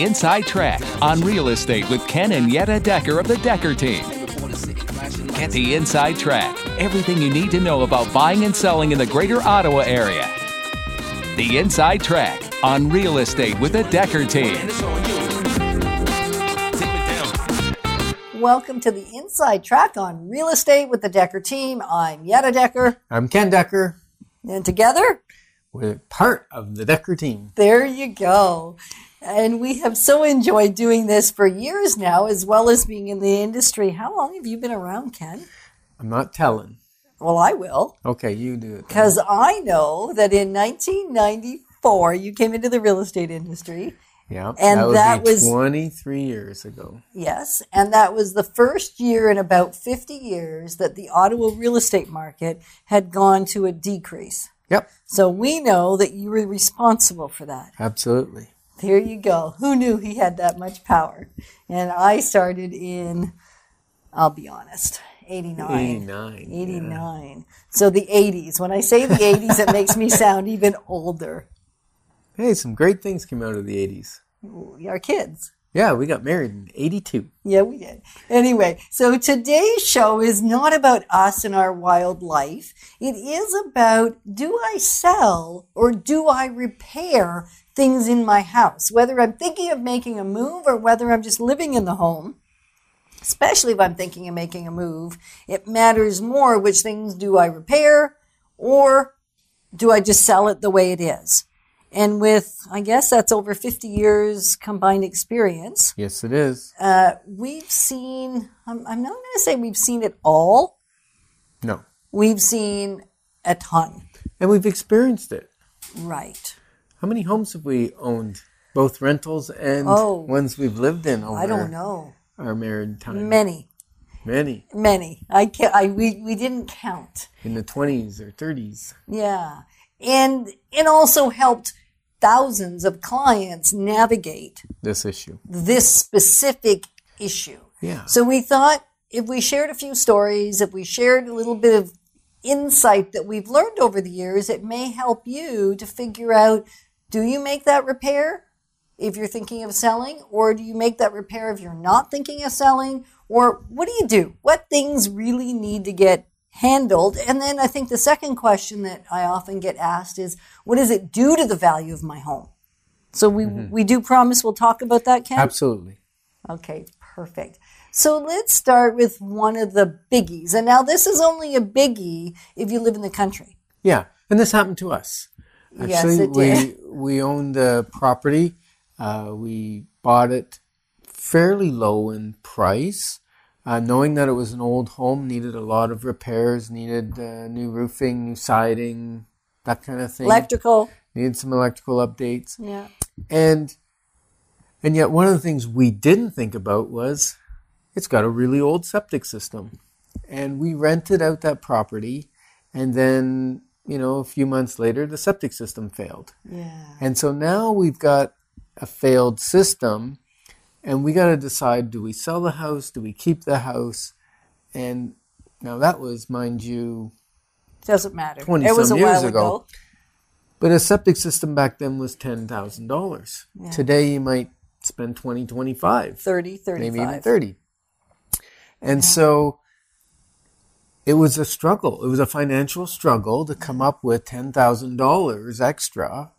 The Inside Track on real estate with Ken and Yetta Decker of the Decker team. Get the inside track. Everything you need to know about buying and selling in the greater Ottawa area. The Inside Track on real estate with the Decker team. Welcome to the Inside Track on Real Estate with the Decker team. I'm Yetta Decker, I'm Ken Decker. and together, We're part of the Decker team. there you go. And we have so enjoyed doing this for years now, as well as being in the industry. How long have you been around, Ken? I'm not telling. Well, I will, Okay, you do it. because I know that in 1994 you came into the real estate industry. Yeah, and that, would that be was- 23 years ago. Yes, and that was the first year in about 50 years that the Ottawa real estate market had gone to a decrease. Yep, So we know that you were responsible for that. absolutely. There you go. Who knew he had that much power? And I started in, I'll be honest, 89. 89. 89. So the 80s. When I say the 80s, it makes me sound even older. Hey, some great things came out of the 80s. We are kids. Yeah, we got married in 82. Yeah, we did. Anyway, so today's show is not about us and our wild life. It is about do I sell or do I repair things in my house? Whether I'm thinking of making a move or whether I'm just living in the home, especially if I'm thinking of making a move, it matters more which things do I repair or do I just sell it the way it is? And with, I guess that's over 50 years combined experience Yes, it is. uh, we've seen, I'm, I'm not going to say we've seen it all. No. We've seen a ton. And we've experienced it. Right. How many homes have we owned? Both rentals and Oh. ones we've lived in over I don't know. our married time. Many, Many. many. I, ca- I we, we didn't count. In the 20s or 30s. Yeah. And it also helped thousands of clients navigate This issue. this specific issue. Yeah. So we thought if we shared a few stories, if we shared a little bit of insight that we've learned over the years, it may help you to figure out do you make that repair if you're thinking of selling, or do you make that repair if you're not thinking of selling, or what do you do? What things really need to get handled? And then I think the second question that I often get asked is what does it do to the value of my home? So we, we do promise we'll talk about that, Ken? Absolutely. Okay, perfect. So let's start with one of the biggies. And now this is only a biggie if you live in the country. Yeah, and this happened to us. Yes, Actually, it did. we we owned the property. Uh, we bought it fairly low in price, uh, knowing that it was an old home, needed a lot of repairs, needed uh, new roofing, new siding, that kind of thing. Electrical. needed some electrical updates, Yeah. and and yet one of the things we didn't think about was it's got a really old septic system, and we rented out that property, and then you know a few months later the septic system failed. Yeah. And so now we've got a failed system, and we got to decide do we sell the house? Do we keep the house? And now that was, mind you, Doesn't matter. 20 it was a years while ago. ago. but a septic system back then was $10,000. Yeah. Today you might spend 20, 25, 30, 35. maybe even 30. And so it was a struggle. It was a financial struggle to come up with $10,000 extra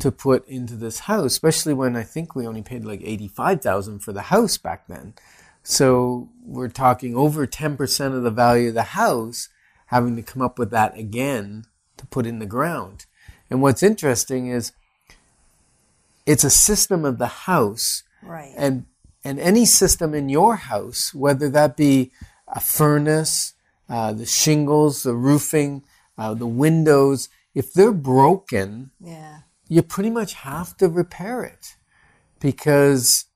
to put into this house, especially when I think we only paid like 85,000 for the house back then. So we're talking over 10% of the value of the house having to come up with that again to put in the ground. And what's interesting is it's a system of the house Right. and and any system in your house, whether that be a furnace, uh, the shingles, the roofing, uh, the windows, if they're broken, yeah. You pretty much have to repair it because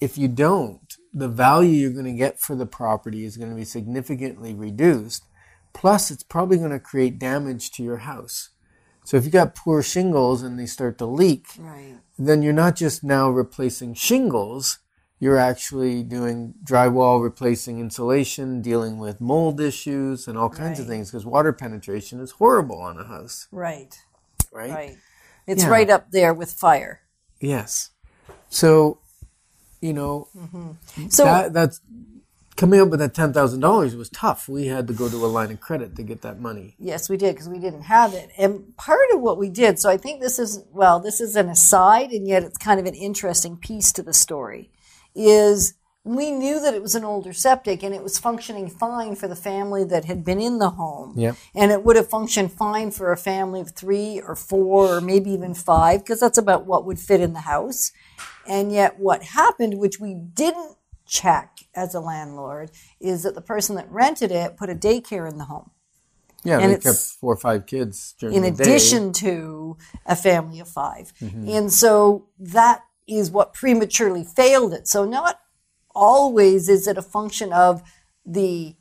if you don't, the value you're going to get for the property is going to be significantly reduced. Plus, it's probably going to create damage to your house. So if you got poor shingles and they start to leak, Right. then you're not just now replacing shingles, you're actually doing drywall, replacing insulation, dealing with mold issues and all kinds of things because water penetration is horrible on a house, Right. right? Right. It's Yeah. right up there with fire. Yes. So you know, mm-hmm. So that, that's coming up with that ten thousand dollars was tough. We had to go to a line of credit to get that money. Yes, we did because we didn't have it. And part of what we did, so I think this is, well, this is an aside, and yet it's kind of an interesting piece to the story, is we knew that it was an older septic and it was functioning fine for the family that had been in the home. Yep. And it would have functioned fine for a family of three or four or maybe even five, because that's about what would fit in the house. And yet what happened, which we didn't check as a landlord, is that the person that rented it put a daycare in the home Yeah, And they kept four or five kids during in the day. addition to a family of 5 Mm-hmm. And so that is what prematurely failed it. So not always is it a function of the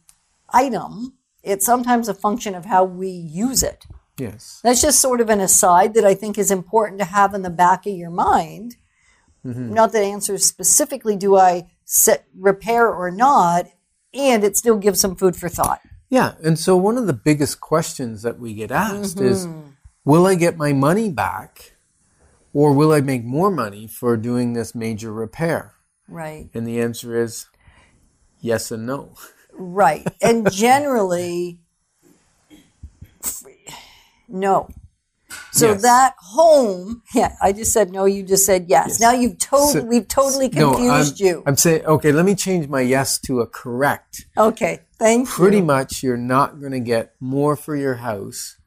item. It's sometimes a function of how we use it. Yes. That's just sort of an aside that I think is important to have in the back of your mind. Mm-hmm. Not that answers specifically do I set, repair or not, and it still gives some food for thought. Yeah, and so one of the biggest questions that we get asked is Mm-hmm. will I get my money back or will I make more money for doing this major repair? Right. And the answer is yes and no. Right. And generally, no. So Yes. that home, yeah, I just said no, you just said yes. Yes. Now you've totally, So- we've totally No, confused I'm, you. I'm saying okay, let me change my yes to a correct. okay, thank Pretty you. Pretty much you're not going to get more for your house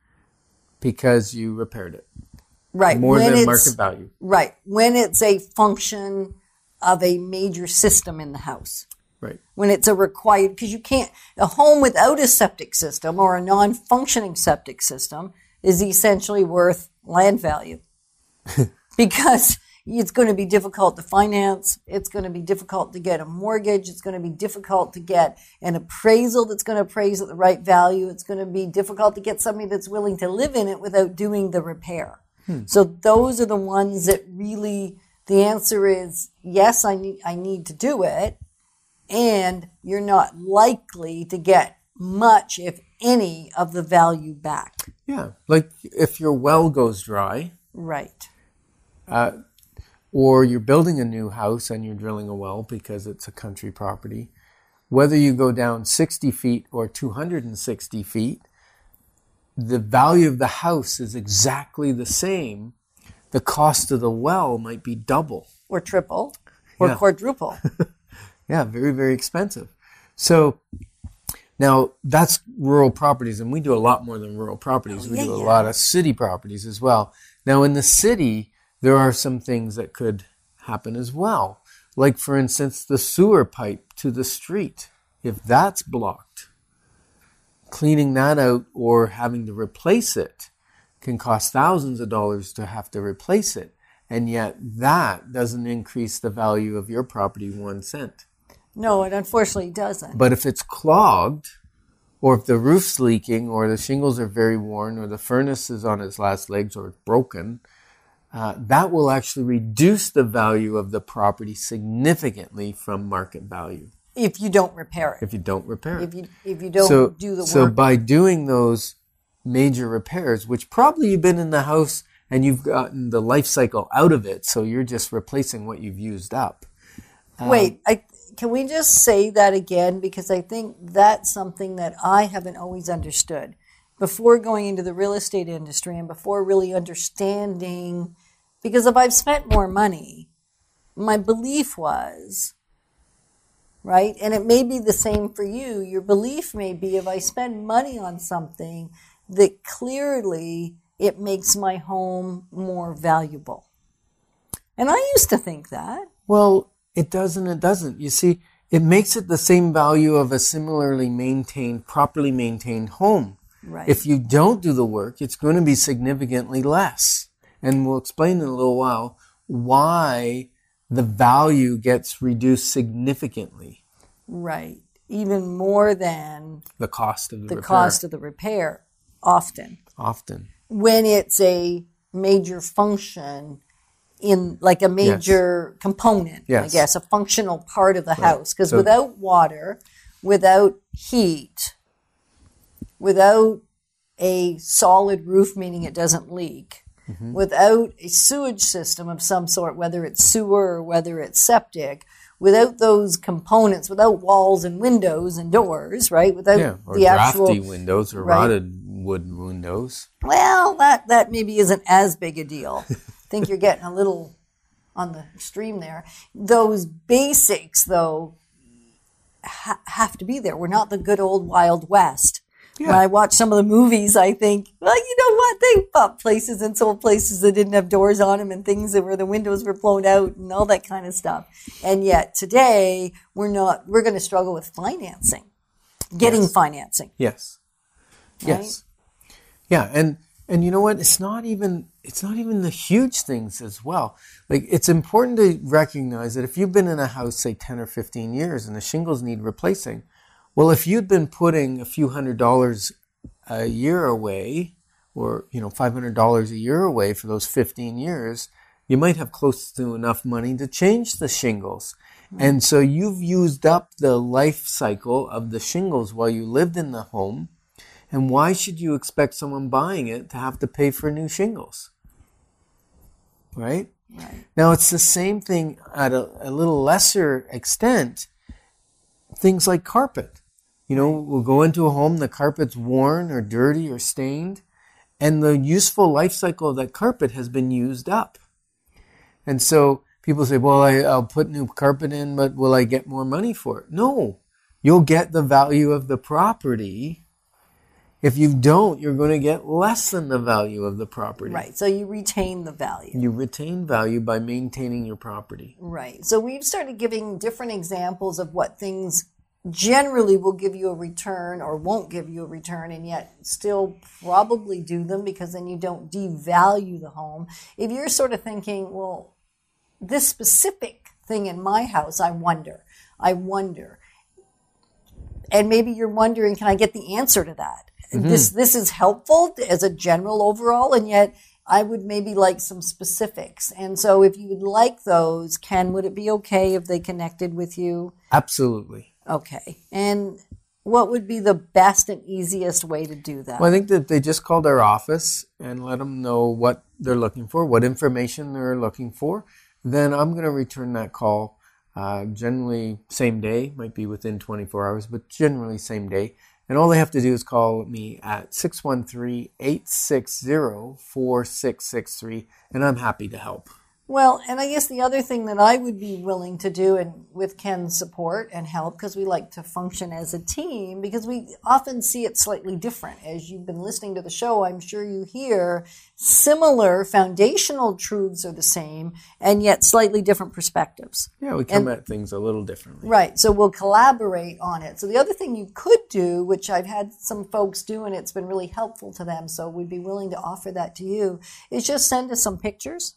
because you repaired it. Right. More when than market value. Right. When it's a function of a major system in the house. Right. When it's a required, because you can't, a home without a septic system or a non functioning septic system is essentially worth land value. because it's going to be difficult to finance. It's going to be difficult to get a mortgage. It's going to be difficult to get an appraisal that's going to appraise at the right value. It's going to be difficult to get somebody that's willing to live in it without doing the repair. Hmm. So those are the ones that really the answer is yes, I need I need to do it, and you're not likely to get much, if any, of the value back. Yeah. Like if your well goes dry, Right. Uh, or you're building a new house and you're drilling a well because it's a country property, whether you go down 60 feet or 260 feet, the value of the house is exactly the same. The cost of the well might be double. Or triple, or Yeah. quadruple. Yeah, very, very expensive. So now that's rural properties, and we do a lot more than rural properties. Oh, we yeah, do a yeah. lot of city properties as well. Now, in the city, there are some things that could happen as well. Like, for instance, the sewer pipe to the street. If that's blocked, cleaning that out or having to replace it can cost thousands of dollars to have to replace it. And yet, that doesn't increase the value of your property one cent. no, it unfortunately doesn't. But if it's clogged, or if the roof's leaking, or the shingles are very worn, or the furnace is on its last legs, or it's broken, uh, that will actually reduce the value of the property significantly from market value If you don't repair it, if you don't repair it. if you if you don't so, do the work. so by doing those major repairs, which probably you've been in the house and you've gotten the life cycle out of it, so you're just replacing what you've used up. Um, Wait, I can we just say that again because I think that's something that I haven't always understood. Before going into the real estate industry and before really understanding because if I've spent more money, my belief was right? And it may be the same for you. Your belief may be if I spend money on something that clearly it makes my home more valuable. And I used to think that. Well, it does and it doesn't. You see, it makes it the same value of a similarly maintained, properly maintained home. Right. If you don't do the work, it's going to be significantly less. And we'll explain in a little while why the value gets reduced significantly. Right. Even more than The cost of the, the cost of the repair, often. often. When it's a major function in like a major component, I guess, a functional part of the house. Because So- without water, without heat, without a solid roof, meaning it doesn't leak, Mm-hmm. without a sewage system of some sort, whether it's sewer or whether it's septic, without those components, without walls and windows and doors, right? Without Yeah, or the actual windows or right. rotted wood windows. well, that that maybe isn't as big a deal. I think you're getting a little on the extreme there. Those basics, though, ha- have to be there. We're not the good old Wild West. When I watch some of the movies, I think, well, you know what? They bought places and sold places that didn't have doors on them and things that where the windows were blown out and all that kind of stuff. And yet today, we're not. We're going to struggle with financing, getting Yes. financing. Yes. Right? Yes. Yeah, and and you know what? It's not even it's not even the huge things as well. Like it's important to recognize that if you've been in a house say 10 or 15 years and the shingles need replacing, well if you'd been putting a few hundred dollars a year away or you know $500 a year away for those 15 years, you might have close to enough money to change the shingles. Hmm. And so you've used up the life cycle of the shingles while you lived in the home. And why should you expect someone buying it to have to pay for new shingles? Right? Right. Now, it's the same thing at a, a little lesser extent. Things like carpet. You know, we'll go into a home, the carpet's worn or dirty or stained, and the useful life cycle of that carpet has been used up. And so people say, well, I, I'll put new carpet in, but will I get more money for it? No. You'll get the value of the property. If you don't, you're going to get less than the value of the property. Right. So you retain the value. You retain value by maintaining your property. Right. So we've started giving different examples of what things generally will give you a return or won't give you a return and yet still probably do them because then you don't devalue the home. If you're sort of thinking, well, this specific thing in my house, I wonder, I wonder. And maybe you're wondering, can I get the answer to that? Mm-hmm. This this is helpful as a general overall, and yet I would maybe like some specifics. And so, if you would like those, Ken, would it be okay if they connected with you? Absolutely. Okay. And what would be the best and easiest way to do that? Well, I think that they just called our office and let them know what they're looking for, what information they're looking for. Then I'm going to return that call. Uh, generally, same day, might be within 24 hours, but generally same day. And all they have to do is call me at 613 860 4663, and I'm happy to help. Well, and I guess the other thing that I would be willing to do, and with Ken's support and help, because we like to function as a team, because we often see it slightly different. As you've been listening to the show, I'm sure you hear similar foundational truths are the same, and yet slightly different perspectives. Yeah, we come at things a little differently. Right. So we'll collaborate on it. So the other thing you could do, which I've had some folks do and it's been really helpful to them, so we'd be willing to offer that to you, is just send us some pictures.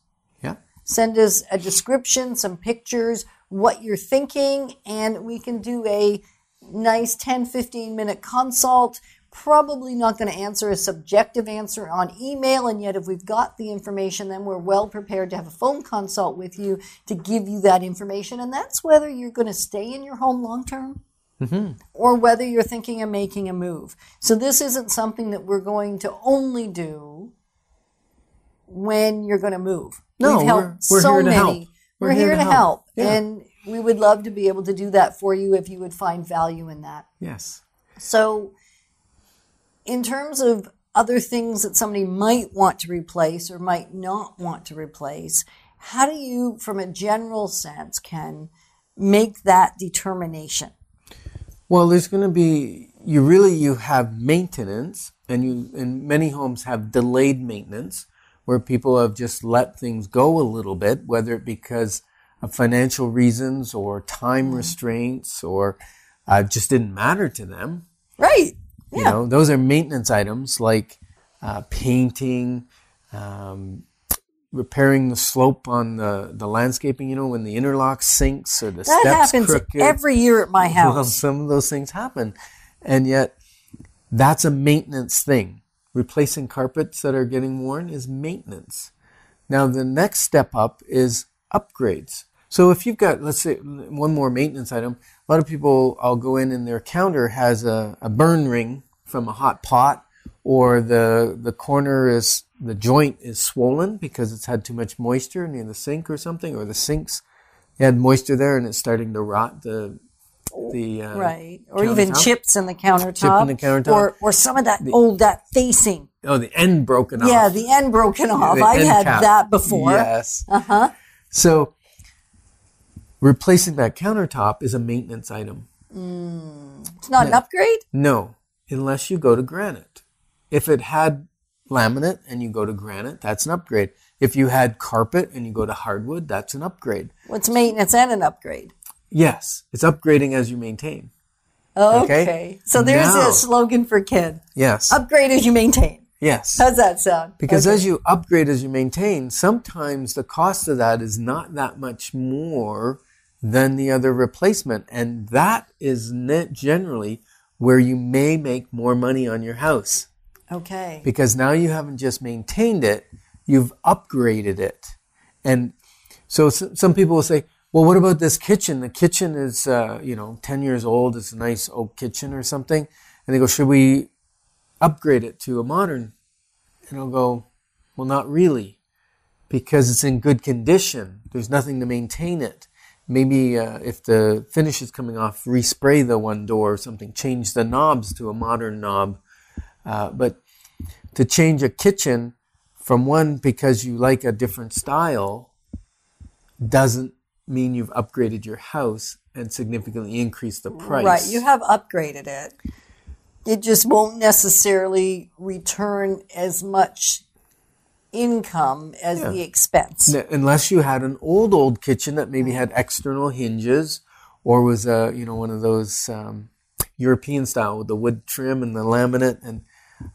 Send us a description, some pictures, what you're thinking, and we can do a nice 10, 15 minute consult. Probably not going to answer a subjective answer on email, and yet if we've got the information, then we're well prepared to have a phone consult with you to give you that information. And that's whether you're going to stay in your home long term mm-hmm. or whether you're thinking of making a move. So this isn't something that we're going to only do when you're going to move. No, We've helped we're- we're so here to many. help. We're, here, to help. help. Yeah. And we would love to be able to do that for you if you would find value in that. Yes. So, in terms of other things that somebody might want to replace or might not want to replace, how do you, from a general sense, can make that determination? Well, there's going to be you really you have maintenance, and you in many homes have delayed maintenance, where people have just let things go a little bit, whether it because of financial reasons or time restraints or uh, just didn't matter to them. Right. You know, those are maintenance items like uh, painting, um, repairing the slope on the, the landscaping. You know, when the interlock sinks or the That steps happens crooked. every year at my Well, house. some of those things happen. And yet, that's a maintenance thing. Replacing carpets that are getting worn is maintenance. Now, the next step up is upgrades. So if you've got, let's say, one more maintenance item, a lot of people, I'll go in and their counter has a, a burn ring from a hot pot, or the, the corner is, the joint is swollen because it's had too much moisture near the sink or something, or the sink's had moisture there and it's starting to rot the the uh, right, or even chips in the countertop, in the countertop. or or some of that old that facing. oh the end broken off. Yeah, the end broken off. The I've had cap. that before. Yes. Uh huh. So replacing that countertop is a maintenance item. It's not an upgrade. No, unless you go to granite. If it had laminate and you go to granite, that's an upgrade. If you had carpet and you go to hardwood, that's an upgrade. What's maintenance and an upgrade? Yes, it's upgrading as you maintain. Okay. Okay. So there's Now- a slogan for Ken. Yes. Upgrade as you maintain. yes. How's that sound? Because Okay. as you upgrade, as you maintain, sometimes the cost of that is not that much more than the other replacement. And that is ne- generally where you may make more money on your house. Okay. Because now you haven't just maintained it, you've upgraded it. And so some people will say, well, what about this kitchen? The kitchen is, uh, you know, 10 years old. It's a nice oak kitchen or something. And they go, should we upgrade it to a modern? And I'll go, well, not really, because it's in good condition. There's nothing to maintain it. Maybe uh, if the finish is coming off, respray the one door or something, change the knobs to a modern knob. Uh, but to change a kitchen from one because you like a different style doesn't mean you've upgraded your house and significantly increased the price. Right. You have upgraded it. It just won't necessarily return as much income as the expense. N- Unless you had an old, old kitchen that maybe had external hinges or was a, you know, one of those um, European style with the wood trim and the laminate and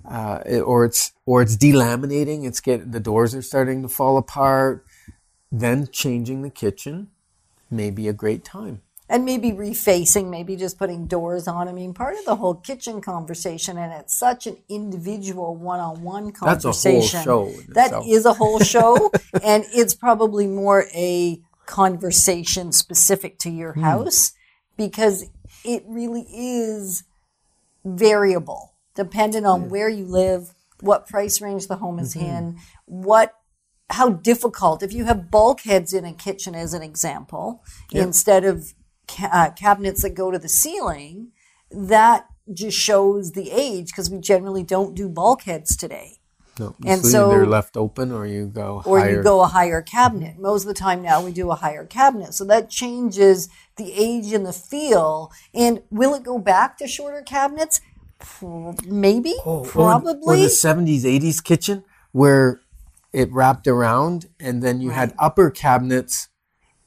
uh, it- or it's or it's delaminating. It's get the doors are starting to fall apart. Then changing the kitchen may be a great time. and maybe refacing, maybe just putting doors on. I mean, part of the whole kitchen conversation, and it's such an individual one-on-one conversation. That's a whole show That itself. is a whole show, and it's probably more a conversation specific to your Hmm. house because it really is variable, dependent on where you live, what price range the home Mm-hmm. is in, what how difficult if you have bulkheads in a kitchen as an example instead of ca- uh, cabinets that go to the ceiling that just shows the age because we generally don't do bulkheads today. No, And so, they're left open, or you go or higher. you go a higher cabinet. Most of the time now we do a higher cabinet. So that changes the age and the feel. And will it go back to shorter cabinets? Maybe Oh, or- probably or, the seventies, eighties kitchen where it wrapped around, and then you had upper cabinets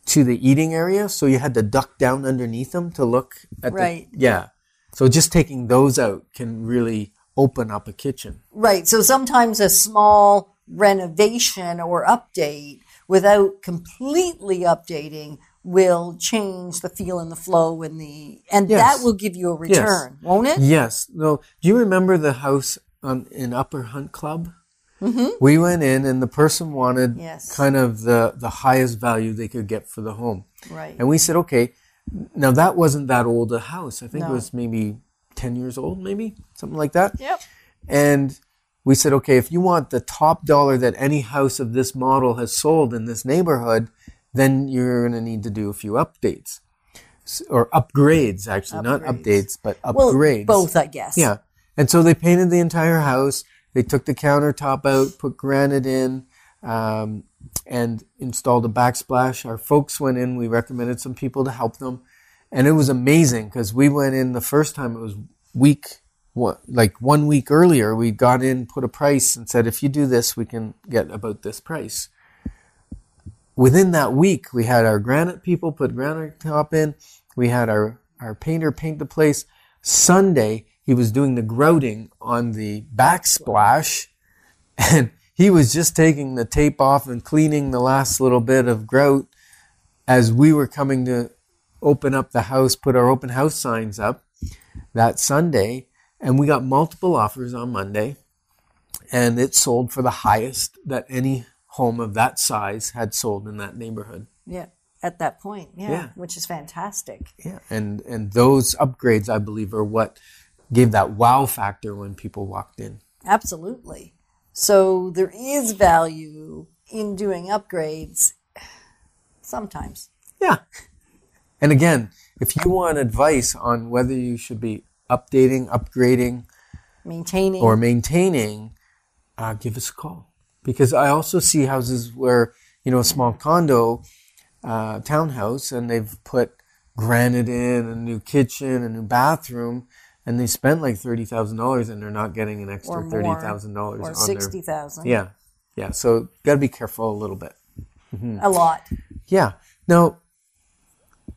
to the eating area, so you had to duck down underneath them to look at Right. the yeah. So just taking those out can really open up a kitchen. Right. So sometimes a small renovation or update without completely updating will change the feel and the flow and the and Yes. that will give you a return, won't it? Yes. No. Do you remember the house um, in Upper Hunt Club? Mm-hmm. We went in, and the person wanted Yes. kind of the the highest value they could get for the home. Right. And we said, okay, now that wasn't that old a house. I think No. it was maybe 10 years old, maybe something like that. Yep. And we said, okay, if you want the top dollar that any house of this model has sold in this neighborhood, then you're going to need to do a few updates or upgrades, actually, not updates, but upgrades. Well, upgrades. both, I guess. Yeah. And so they painted the entire house. They took the countertop out, put granite in, um, and installed a backsplash. Our folks went in. We recommended some people to help them. And it was amazing because we went in the first time, it was week, what, like one week earlier. We got in, put a price, and said, if you do this, we can get about this price. Within that week, we had our granite people put granite top in. We had our, our painter paint the place. Sunday, he was doing the grouting on the backsplash and he was just taking the tape off and cleaning the last little bit of grout as we were coming to open up the house, put our open house signs up that Sunday. And we got multiple offers on Monday and it sold for the highest that any home of that size had sold in that neighborhood. Yeah. At that point. Yeah. Yeah. Which is fantastic. Yeah, and and those upgrades, I believe, are what gave that wow factor when people walked in. Absolutely. So there is value in doing upgrades sometimes. Yeah. And again, if you want advice on whether you should be updating, upgrading, Maintaining. or maintaining, uh, give us a call. Because I also see houses where, you know, a small condo, uh, townhouse, and they've put granite in, a new kitchen, a new bathroom, and they spent like $30,000 and they're not getting an extra more, $30,000 or on sixty thousand. Yeah. Yeah. So gotta be careful a little bit. Mm-hmm. a lot. Yeah. Now,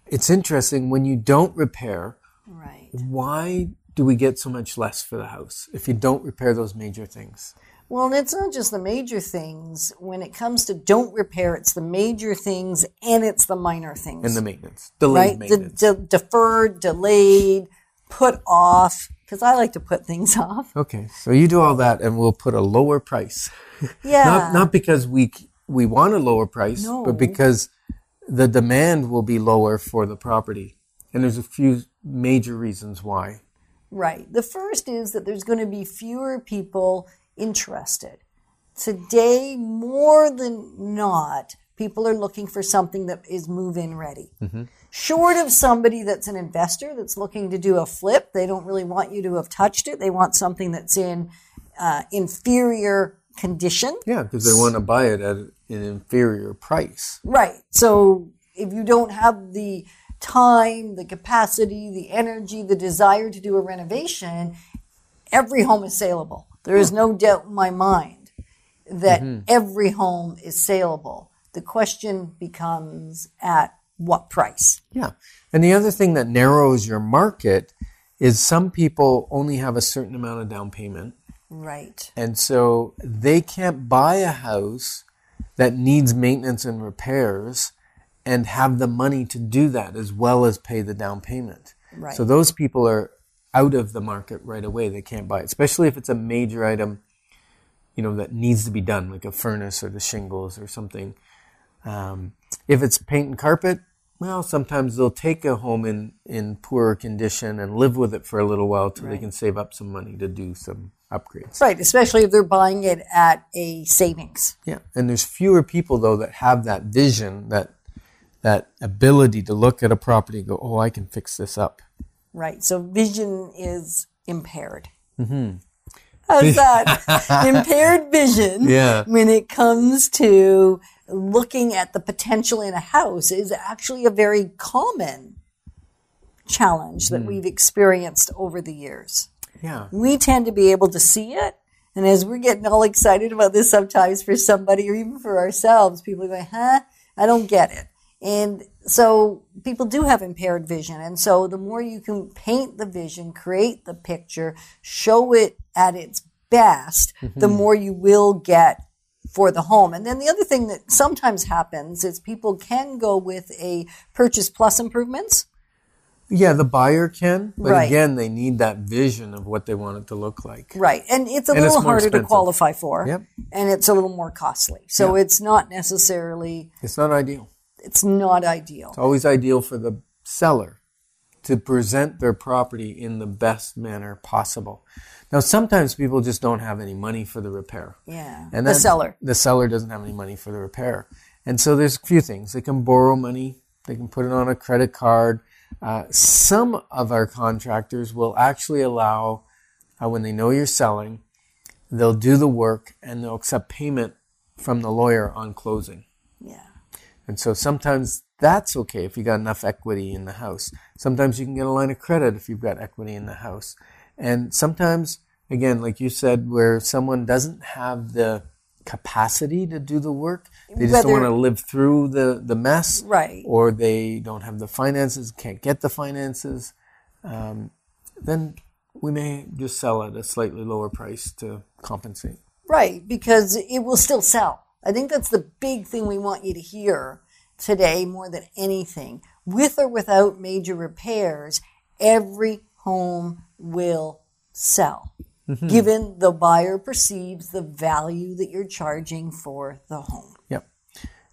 it's interesting when you don't repair, Right. why do we get so much less for the house if you don't repair those major things? Well, it's not just the major things. When it comes to don't repair, it's the major things and it's the minor things. And the maintenance, delayed right? Maintenance. de- deferred, delayed, put off. Because I like to put things off. okay, so you do all that, and we'll put a lower price. Yeah. Not not because we we want a lower price, No. but because the demand will be lower for the property. And there's a few major reasons why. Right. The first is that there's going to be fewer people interested. Today, more than not, people are looking for something that is move in ready. Short of somebody that's an investor that's looking to do a flip, they don't really want you to have touched it. They want something that's in uh, inferior condition. Yeah, because they want to buy it at an inferior price. Right. So if you don't have the time, the capacity, the energy, the desire to do a renovation, every home is saleable. There is no doubt in my mind that every home is saleable. The question becomes at what price? Yeah. And the other thing that narrows your market is some people only have a certain amount of down payment. Right. And so they can't buy a house that needs maintenance and repairs and have the money to do that as well as pay the down payment. Right. So those people are out of the market right away. They can't buy it, especially if it's a major item, you know, that needs to be done, like a furnace or the shingles or something. Um, if it's paint and carpet, well, sometimes they'll take a home in, in poorer condition and live with it for a little while till they can save up some money to do some upgrades. Right. Especially if they're buying it at a savings. Yeah, and there's fewer people though that have that vision, that that ability to look at a property and go, "Oh, I can fix this up." Right. So vision is impaired. Mm-hmm. How's that? impaired vision Yeah. when it comes to looking at the potential in a house is actually a very common challenge that hmm. we've experienced over the years. Yeah, We tend to be able to see it. And as we're getting all excited about this sometimes for somebody or even for ourselves, people are going, huh? I don't get it. And so people do have impaired vision. And so the more you can paint the vision, create the picture, show it at its best, the mm-hmm. more you will get for the home. And then the other thing that sometimes happens is people can go with a purchase plus improvements. yeah. The buyer can, but Right. again, they need that vision of what they want it to look like. Right. And it's a And little more harder to qualify for. Yep. And it's a little more costly. So it's not necessarily, It's not ideal. it's not ideal. It's always ideal for the seller to present their property in the best manner possible. Now, sometimes people just don't have any money for the repair. Yeah. And the seller. The seller doesn't have any money for the repair. And so there's a few things. They can borrow money, they can put it on a credit card. Uh, some of our contractors will actually allow, uh, when they know you're selling, they'll do the work and they'll accept payment from the lawyer on closing. Yeah. And so sometimes that's okay if you got enough equity in the house. Sometimes you can get a line of credit if you've got equity in the house. And sometimes, again, like you said, where someone doesn't have the capacity to do the work, they just don't want to live through the, the mess. Right. Or they don't have the finances, can't get the finances. Um, then we may just sell at a slightly lower price to compensate. Right. Because it will still sell. I think that's the big thing we want you to hear today more than anything. With or without major repairs, every home will sell. Given the buyer perceives the value that you're charging for the home. Yep.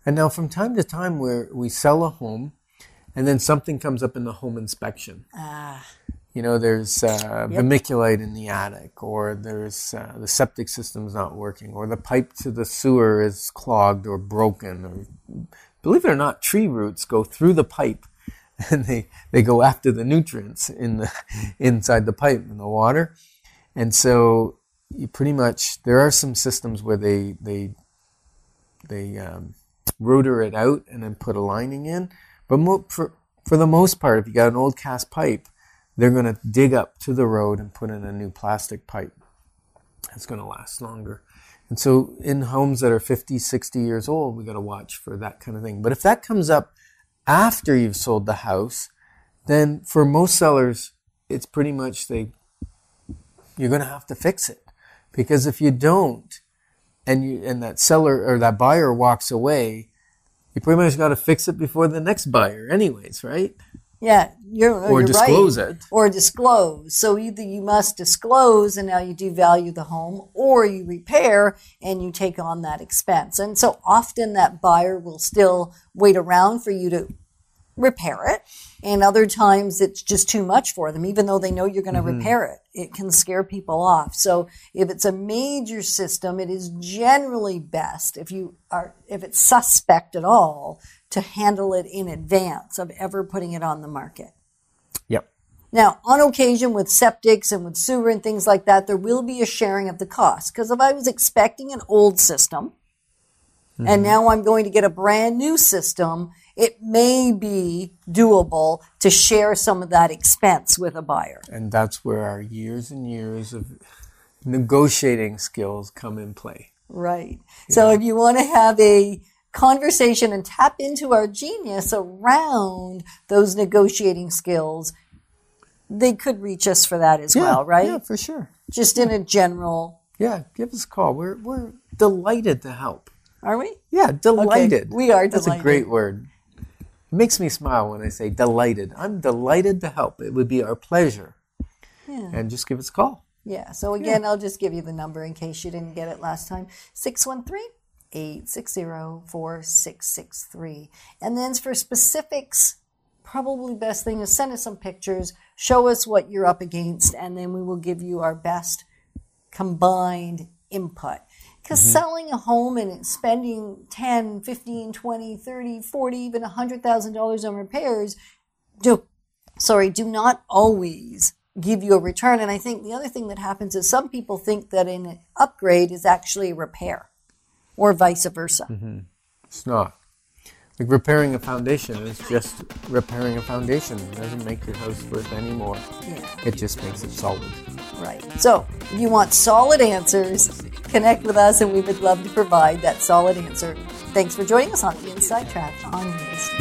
And now, from time to time, where we sell a home, and then something comes up in the home inspection. Ah, You know, there's uh, vermiculite in the attic, or there's uh, the septic system's not working, or the pipe to the sewer is clogged or broken, or believe it or not, tree roots go through the pipe and they, they go after the nutrients in the, inside the pipe in the water. And so you pretty much, there are some systems where they, they, they um, it out and then put a lining in. But mo- for, for the most part, if you got an old cast pipe, they're going to dig up to the road and put in a new plastic pipe. It's going to last longer. And so in homes that are 50, 60 years old, we got to watch for that kind of thing. But if that comes up after you've sold the house, then for most sellers, it's pretty much they, you're going to have to fix it. Because if you don't, and you, and that seller or that buyer walks away, you pretty much got to fix it before the next buyer anyways, right? Yeah, you're oh, Or you're disclose right. it. Or disclose. So either you must disclose and now you devalue the home, or you repair and you take on that expense. And so often that buyer will still wait around for you to repair it. And other times it's just too much for them, even though they know you're going to mm-hmm. repair it. It can scare people off. So if it's a major system, it is generally best if you are, if it's suspect at all, to handle it in advance of ever putting it on the market. Yep. Now, on occasion with septics and with sewer and things like that, there will be a sharing of the cost. Because if I was expecting an old system and mm-hmm. now I'm going to get a brand new system, it may be doable to share some of that expense with a buyer. And that's where our years and years of negotiating skills come in play. Right. So if you want to have a conversation and tap into our genius around those negotiating skills, they could reach us for that as well, right? Yeah, for sure. Just in a general, Yeah, give us a call. We're we're delighted to help. are we? Yeah, delighted. we are That's a great word. It makes me smile when I say delighted. I'm delighted to help. It would be our pleasure. Yeah. And just give us a call. Yeah. So again, I'll just give you the number in case you didn't get it last time. 613-860-4663. And then for specifics, probably best thing is send us some pictures, show us what you're up against, and then we will give you our best combined input. Because mm-hmm. selling a home and spending 10, 15, 20, 30, 40, even $100,000 on repairs do, sorry, do not always give you a return. And I think the other thing that happens is some people think that an upgrade is actually a repair or vice versa. Mm-hmm. It's not. Like repairing a foundation is just repairing a foundation. It doesn't make your house worth any more. Yeah. It just makes it solid. Right. So, if you want solid answers, connect with us and we would love to provide that solid answer. Thanks for joining us on the Inside Track on News.